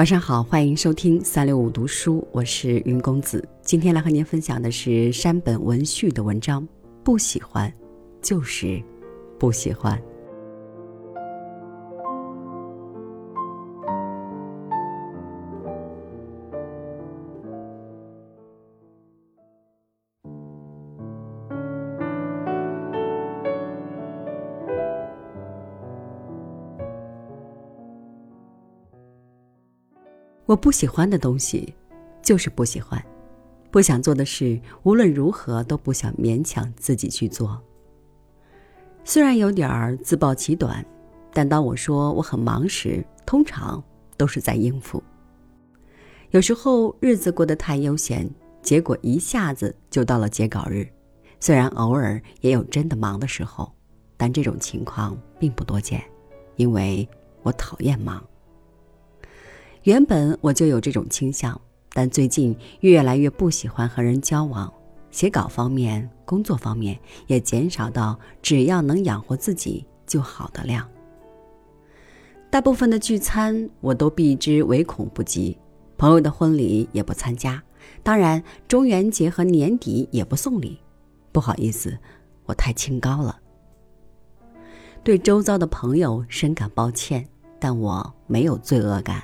晚上好，欢迎收听三六五读书，我是云公子。今天来和您分享的是山本文绪的文章。不喜欢，就是不喜欢。我不喜欢的东西，就是不喜欢；不想做的事，无论如何都不想勉强自己去做。虽然有点儿自暴其短，但当我说我很忙时，通常都是在应付。有时候日子过得太悠闲，结果一下子就到了截稿日。虽然偶尔也有真的忙的时候，但这种情况并不多见，因为我讨厌忙。原本我就有这种倾向，但最近越来越不喜欢和人交往，写稿方面、工作方面也减少到只要能养活自己就好的量。大部分的聚餐我都避之唯恐不及，朋友的婚礼也不参加，当然中元节和年底也不送礼。不好意思，我太清高了。对周遭的朋友深感抱歉，但我没有罪恶感。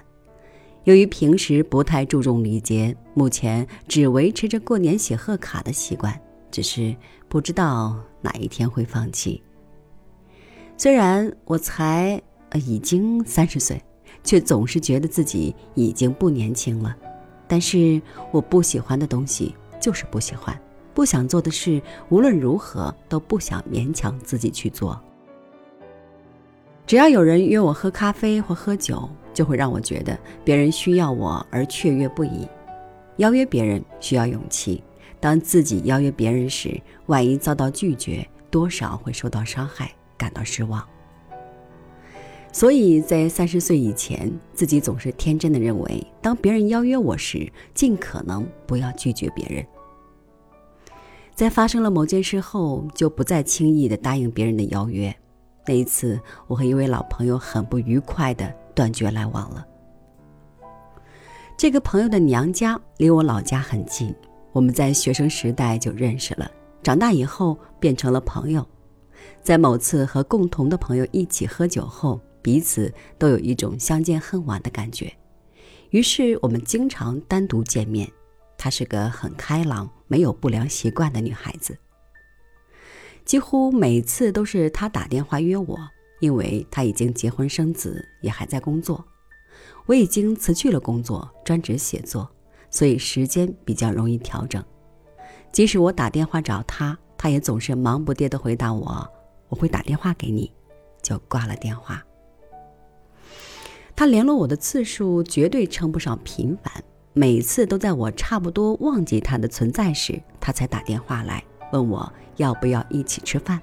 由于平时不太注重礼节，目前只维持着过年写贺卡的习惯，只是不知道哪一天会放弃。虽然我才呃已经三十岁，却总是觉得自己已经不年轻了。但是我不喜欢的东西就是不喜欢，不想做的事无论如何都不想勉强自己去做。只要有人约我喝咖啡或喝酒。就会让我觉得别人需要我而雀跃不已。邀约别人需要勇气，当自己邀约别人时，万一遭到拒绝，多少会受到伤害，感到失望。所以在三十岁以前，自己总是天真的认为，当别人邀约我时，尽可能不要拒绝别人。在发生了某件事后，就不再轻易的答应别人的邀约。那一次，我和一位老朋友很不愉快的。断绝来往了。这个朋友的娘家离我老家很近，我们在学生时代就认识了，长大以后变成了朋友。在某次和共同的朋友一起喝酒后，彼此都有一种相见恨晚的感觉，于是我们经常单独见面。她是个很开朗、没有不良习惯的女孩子，几乎每次都是他打电话约我。因为他已经结婚生子，也还在工作，我已经辞去了工作，专职写作，所以时间比较容易调整。即使我打电话找他，他也总是忙不迭地回答我：“我会打电话给你。”就挂了电话。他联络我的次数绝对称不上频繁，每次都在我差不多忘记他的存在时，他才打电话来问我要不要一起吃饭。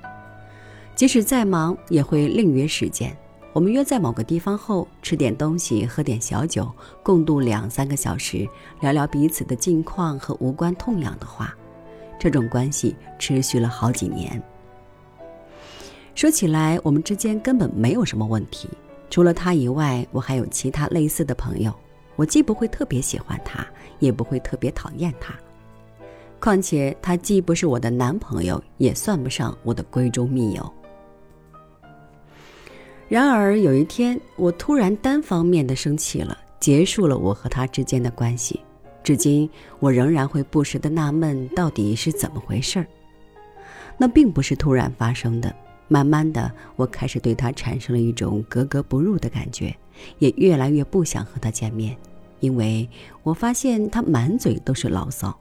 即使再忙，也会另约时间。我们约在某个地方后，吃点东西，喝点小酒，共度两三个小时，聊聊彼此的近况和无关痛痒的话。这种关系持续了好几年。说起来，我们之间根本没有什么问题。除了他以外，我还有其他类似的朋友。我既不会特别喜欢他，也不会特别讨厌他。况且，他既不是我的男朋友，也算不上我的闺中密友。然而有一天，我突然单方面的生气了，结束了我和他之间的关系。至今，我仍然会不时的纳闷，到底是怎么回事儿。那并不是突然发生的，慢慢的，我开始对他产生了一种格格不入的感觉，也越来越不想和他见面，因为我发现他满嘴都是牢骚。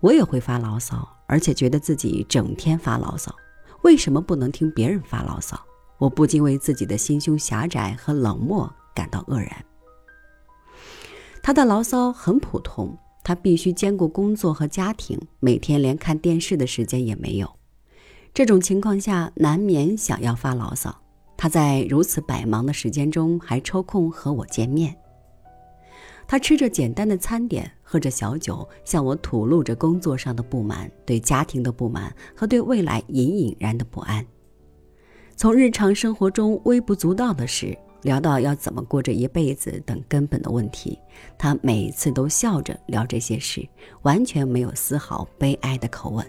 我也会发牢骚，而且觉得自己整天发牢骚，为什么不能听别人发牢骚？我不禁为自己的心胸狭窄和冷漠感到愕然。他的牢骚很普通，他必须兼顾工作和家庭，每天连看电视的时间也没有。这种情况下，难免想要发牢骚。他在如此百忙的时间中，还抽空和我见面。他吃着简单的餐点，喝着小酒，向我吐露着工作上的不满、对家庭的不满和对未来隐隐然的不安。从日常生活中微不足道的事，聊到要怎么过这一辈子等根本的问题，他每次都笑着聊这些事，完全没有丝毫悲哀的口吻。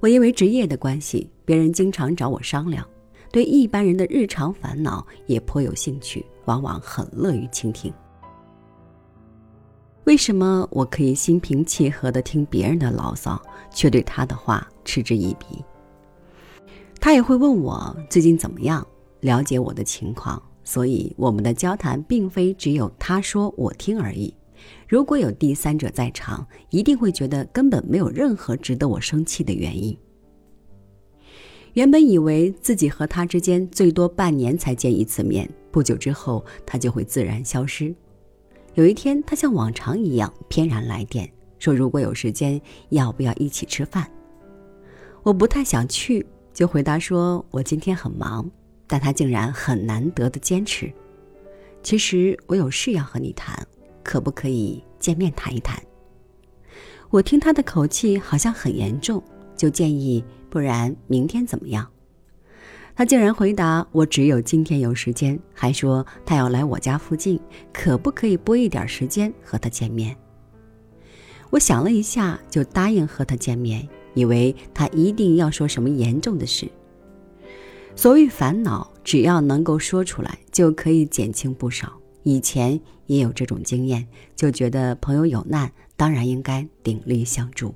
我因为职业的关系，别人经常找我商量，对一般人的日常烦恼也颇有兴趣，往往很乐于倾听。为什么我可以心平气和地听别人的牢骚，却对他的话嗤之以鼻？他也会问我最近怎么样，了解我的情况，所以我们的交谈并非只有他说我听而已。如果有第三者在场，一定会觉得根本没有任何值得我生气的原因。原本以为自己和他之间最多半年才见一次面，不久之后他就会自然消失。有一天，他像往常一样翩然来电，说如果有时间，要不要一起吃饭？我不太想去。就回答说：“我今天很忙。”但他竟然很难得的坚持。其实我有事要和你谈，可不可以见面谈一谈？我听他的口气好像很严重，就建议：不然明天怎么样？他竟然回答：“我只有今天有时间。”还说他要来我家附近，可不可以拨一点时间和他见面？我想了一下，就答应和他见面。以为他一定要说什么严重的事。所谓烦恼，只要能够说出来，就可以减轻不少。以前也有这种经验，就觉得朋友有难，当然应该鼎力相助。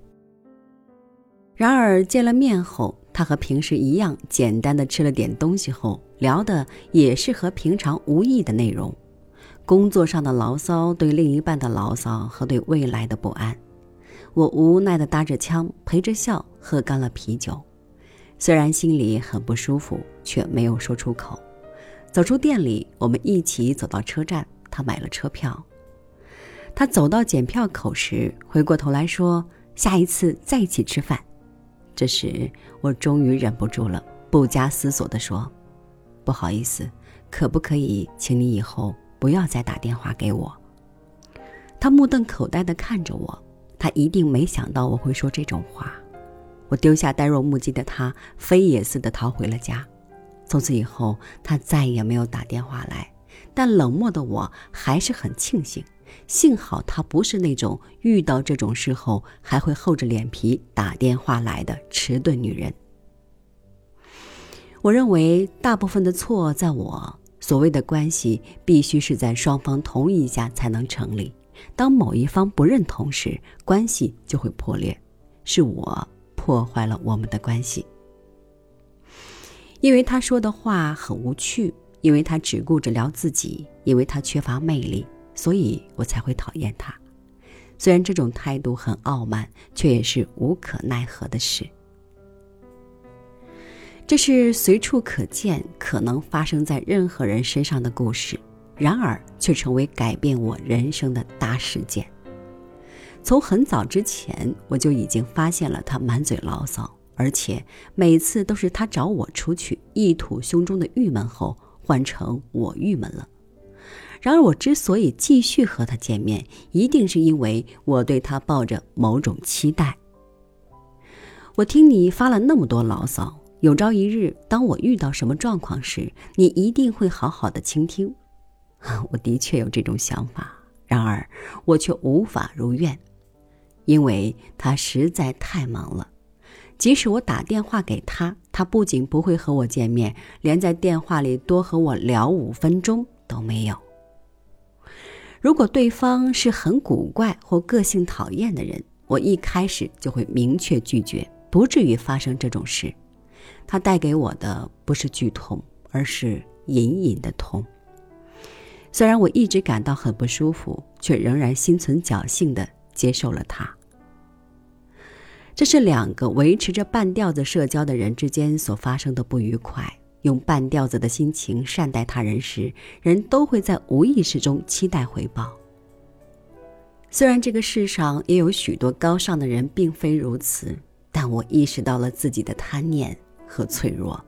然而见了面后，他和平时一样，简单的吃了点东西后，聊的也是和平常无异的内容：工作上的牢骚，对另一半的牢骚和对未来的不安。我无奈的搭着腔，陪着笑，喝干了啤酒。虽然心里很不舒服，却没有说出口。走出店里，我们一起走到车站，他买了车票。他走到检票口时，回过头来说：“下一次再一起吃饭。”这时，我终于忍不住了，不加思索地说：“不好意思，可不可以请你以后不要再打电话给我？”他目瞪口呆地看着我。他一定没想到我会说这种话，我丢下呆若木鸡的他，飞也似的逃回了家。从此以后，他再也没有打电话来。但冷漠的我还是很庆幸，幸好他不是那种遇到这种事后还会厚着脸皮打电话来的迟钝女人。我认为大部分的错在我，所谓的关系必须是在双方同意下才能成立。当某一方不认同时，关系就会破裂。是我破坏了我们的关系，因为他说的话很无趣，因为他只顾着聊自己，因为他缺乏魅力，所以我才会讨厌他。虽然这种态度很傲慢，却也是无可奈何的事。这是随处可见、可能发生在任何人身上的故事。然而，却成为改变我人生的大事件。从很早之前，我就已经发现了他满嘴牢骚，而且每次都是他找我出去，一吐胸中的郁闷后，换成我郁闷了。然而，我之所以继续和他见面，一定是因为我对他抱着某种期待。我听你发了那么多牢骚，有朝一日，当我遇到什么状况时，你一定会好好的倾听。我的确有这种想法，然而我却无法如愿，因为他实在太忙了。即使我打电话给他，他不仅不会和我见面，连在电话里多和我聊五分钟都没有。如果对方是很古怪或个性讨厌的人，我一开始就会明确拒绝，不至于发生这种事。他带给我的不是剧痛，而是隐隐的痛。虽然我一直感到很不舒服，却仍然心存侥幸的接受了他。这是两个维持着半吊子社交的人之间所发生的不愉快。用半吊子的心情善待他人时，人都会在无意识中期待回报。虽然这个世上也有许多高尚的人并非如此，但我意识到了自己的贪念和脆弱。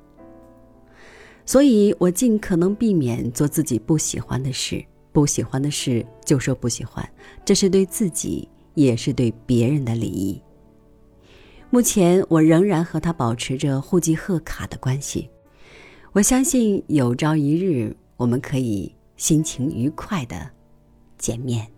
所以我尽可能避免做自己不喜欢的事，不喜欢的事就说不喜欢，这是对自己也是对别人的礼仪。目前我仍然和他保持着互寄贺卡的关系，我相信有朝一日我们可以心情愉快的见面。